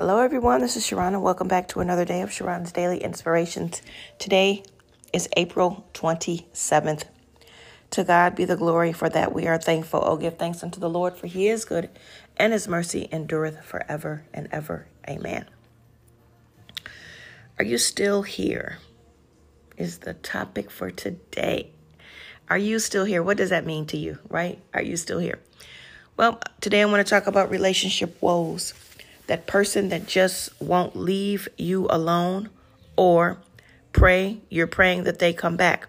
Hello, everyone. This is Sharana. Welcome back to another day of Sharana's Daily Inspirations. Today is April 27th. To God be the glory for that we are thankful. Oh, give thanks unto the Lord, for he is good, and his mercy endureth forever and ever. Amen. Are you still here? Is the topic for today. Are you still here? What does that mean to you, right? Are you still here? Well, today I want to talk about relationship woes that person that just won't leave you alone or pray, you're praying that they come back.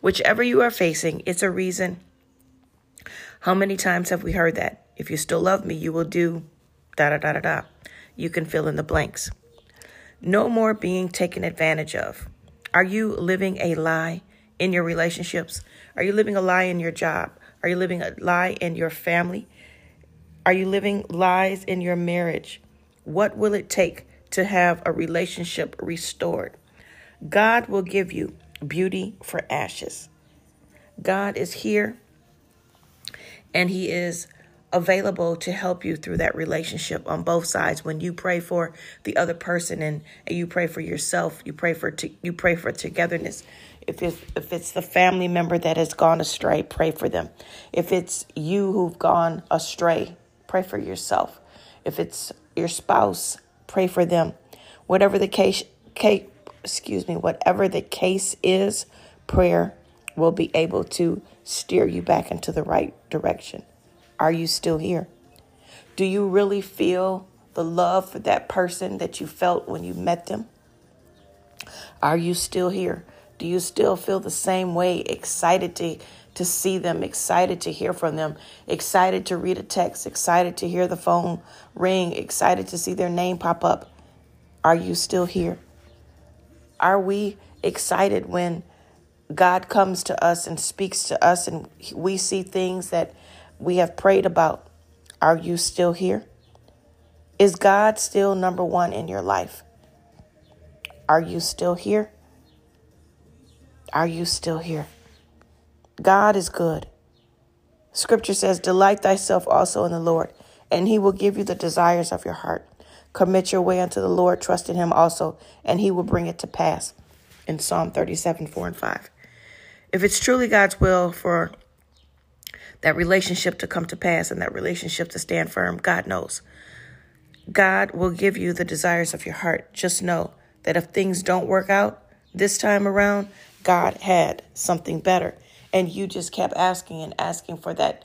Whichever you are facing, it's a reason. How many times have we heard that? If you still love me, you will do da da da da da. You can fill in the blanks. No more being taken advantage of. Are you living a lie in your relationships? Are you living a lie in your job? Are you living a lie in your family? Are you living lies in your marriage? What will it take to have a relationship restored? God will give you beauty for ashes. God is here and He is available to help you through that relationship on both sides when you pray for the other person and, and you pray for yourself you pray for t- you pray for togetherness if it's if it's the family member that has gone astray pray for them if it's you who've gone astray pray for yourself if it's your spouse, pray for them. Whatever the case, case excuse me, whatever the case is, prayer will be able to steer you back into the right direction. Are you still here? Do you really feel the love for that person that you felt when you met them? Are you still here? Do you still feel the same way, excited to to see them, excited to hear from them, excited to read a text, excited to hear the phone ring, excited to see their name pop up. Are you still here? Are we excited when God comes to us and speaks to us and we see things that we have prayed about? Are you still here? Is God still number one in your life? Are you still here? Are you still here? God is good. Scripture says, Delight thyself also in the Lord, and he will give you the desires of your heart. Commit your way unto the Lord, trust in him also, and he will bring it to pass. In Psalm 37, 4 and 5. If it's truly God's will for that relationship to come to pass and that relationship to stand firm, God knows. God will give you the desires of your heart. Just know that if things don't work out this time around, God had something better and you just kept asking and asking for that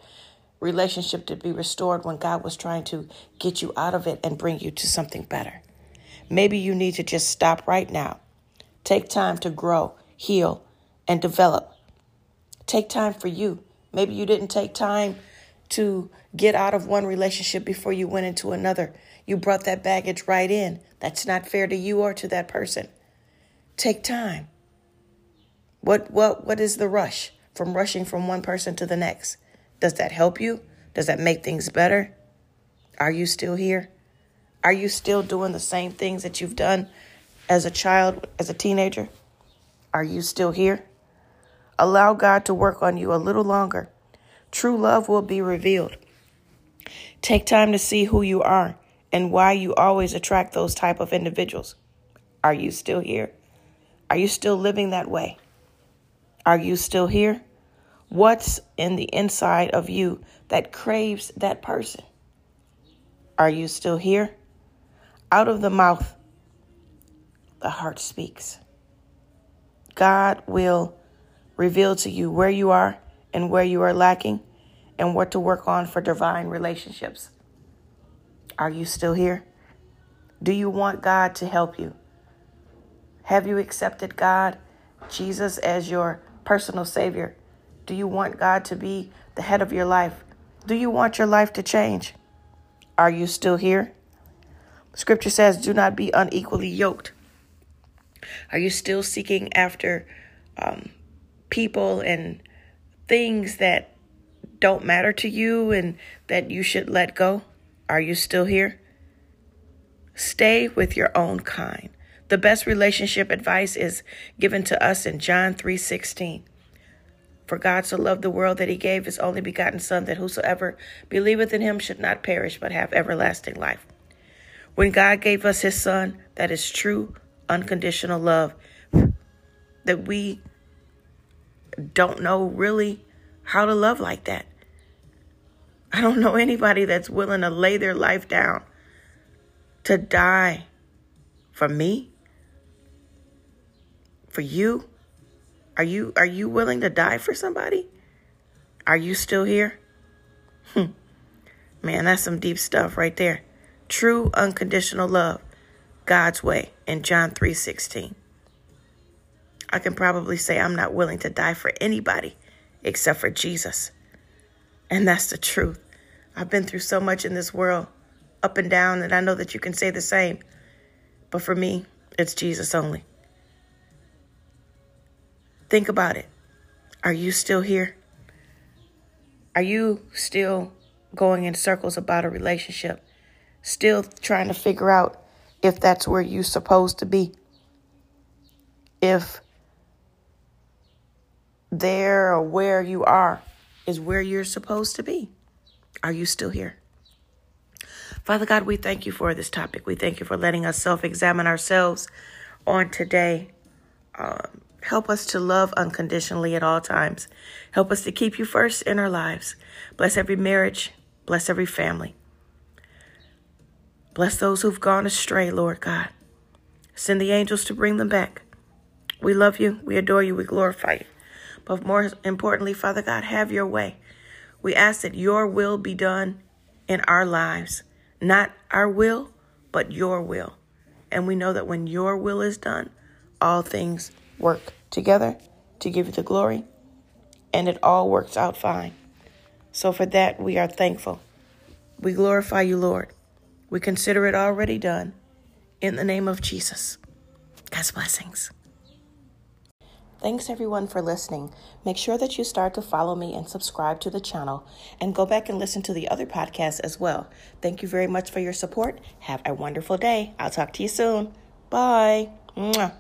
relationship to be restored when God was trying to get you out of it and bring you to something better. Maybe you need to just stop right now. Take time to grow, heal, and develop. Take time for you. Maybe you didn't take time to get out of one relationship before you went into another. You brought that baggage right in. That's not fair to you or to that person. Take time. What what what is the rush? From rushing from one person to the next. Does that help you? Does that make things better? Are you still here? Are you still doing the same things that you've done as a child, as a teenager? Are you still here? Allow God to work on you a little longer. True love will be revealed. Take time to see who you are and why you always attract those type of individuals. Are you still here? Are you still living that way? Are you still here? What's in the inside of you that craves that person? Are you still here? Out of the mouth, the heart speaks. God will reveal to you where you are and where you are lacking and what to work on for divine relationships. Are you still here? Do you want God to help you? Have you accepted God, Jesus, as your personal Savior? Do you want God to be the head of your life? Do you want your life to change? Are you still here? Scripture says, Do not be unequally yoked. Are you still seeking after um, people and things that don't matter to you and that you should let go? Are you still here? Stay with your own kind. The best relationship advice is given to us in John 3:16. For God so loved the world that he gave his only begotten Son, that whosoever believeth in him should not perish, but have everlasting life. When God gave us his son, that is true unconditional love that we don't know really how to love like that. I don't know anybody that's willing to lay their life down to die for me, for you. Are you are you willing to die for somebody? Are you still here? Hmm. Man, that's some deep stuff right there. True unconditional love, God's way in John 3:16. I can probably say I'm not willing to die for anybody except for Jesus. And that's the truth. I've been through so much in this world, up and down, and I know that you can say the same. But for me, it's Jesus only. Think about it. Are you still here? Are you still going in circles about a relationship? Still trying to figure out if that's where you're supposed to be? If there or where you are is where you're supposed to be. Are you still here? Father God, we thank you for this topic. We thank you for letting us self examine ourselves on today. Um, help us to love unconditionally at all times. Help us to keep you first in our lives. Bless every marriage. Bless every family. Bless those who've gone astray, Lord God. Send the angels to bring them back. We love you. We adore you. We glorify you. But more importantly, Father God, have your way. We ask that your will be done in our lives. Not our will, but your will. And we know that when your will is done, all things work together to give you the glory, and it all works out fine. So for that, we are thankful. We glorify you, Lord. We consider it already done. In the name of Jesus. God's blessings. Thanks everyone for listening. Make sure that you start to follow me and subscribe to the channel and go back and listen to the other podcasts as well. Thank you very much for your support. Have a wonderful day. I'll talk to you soon. Bye. Mwah.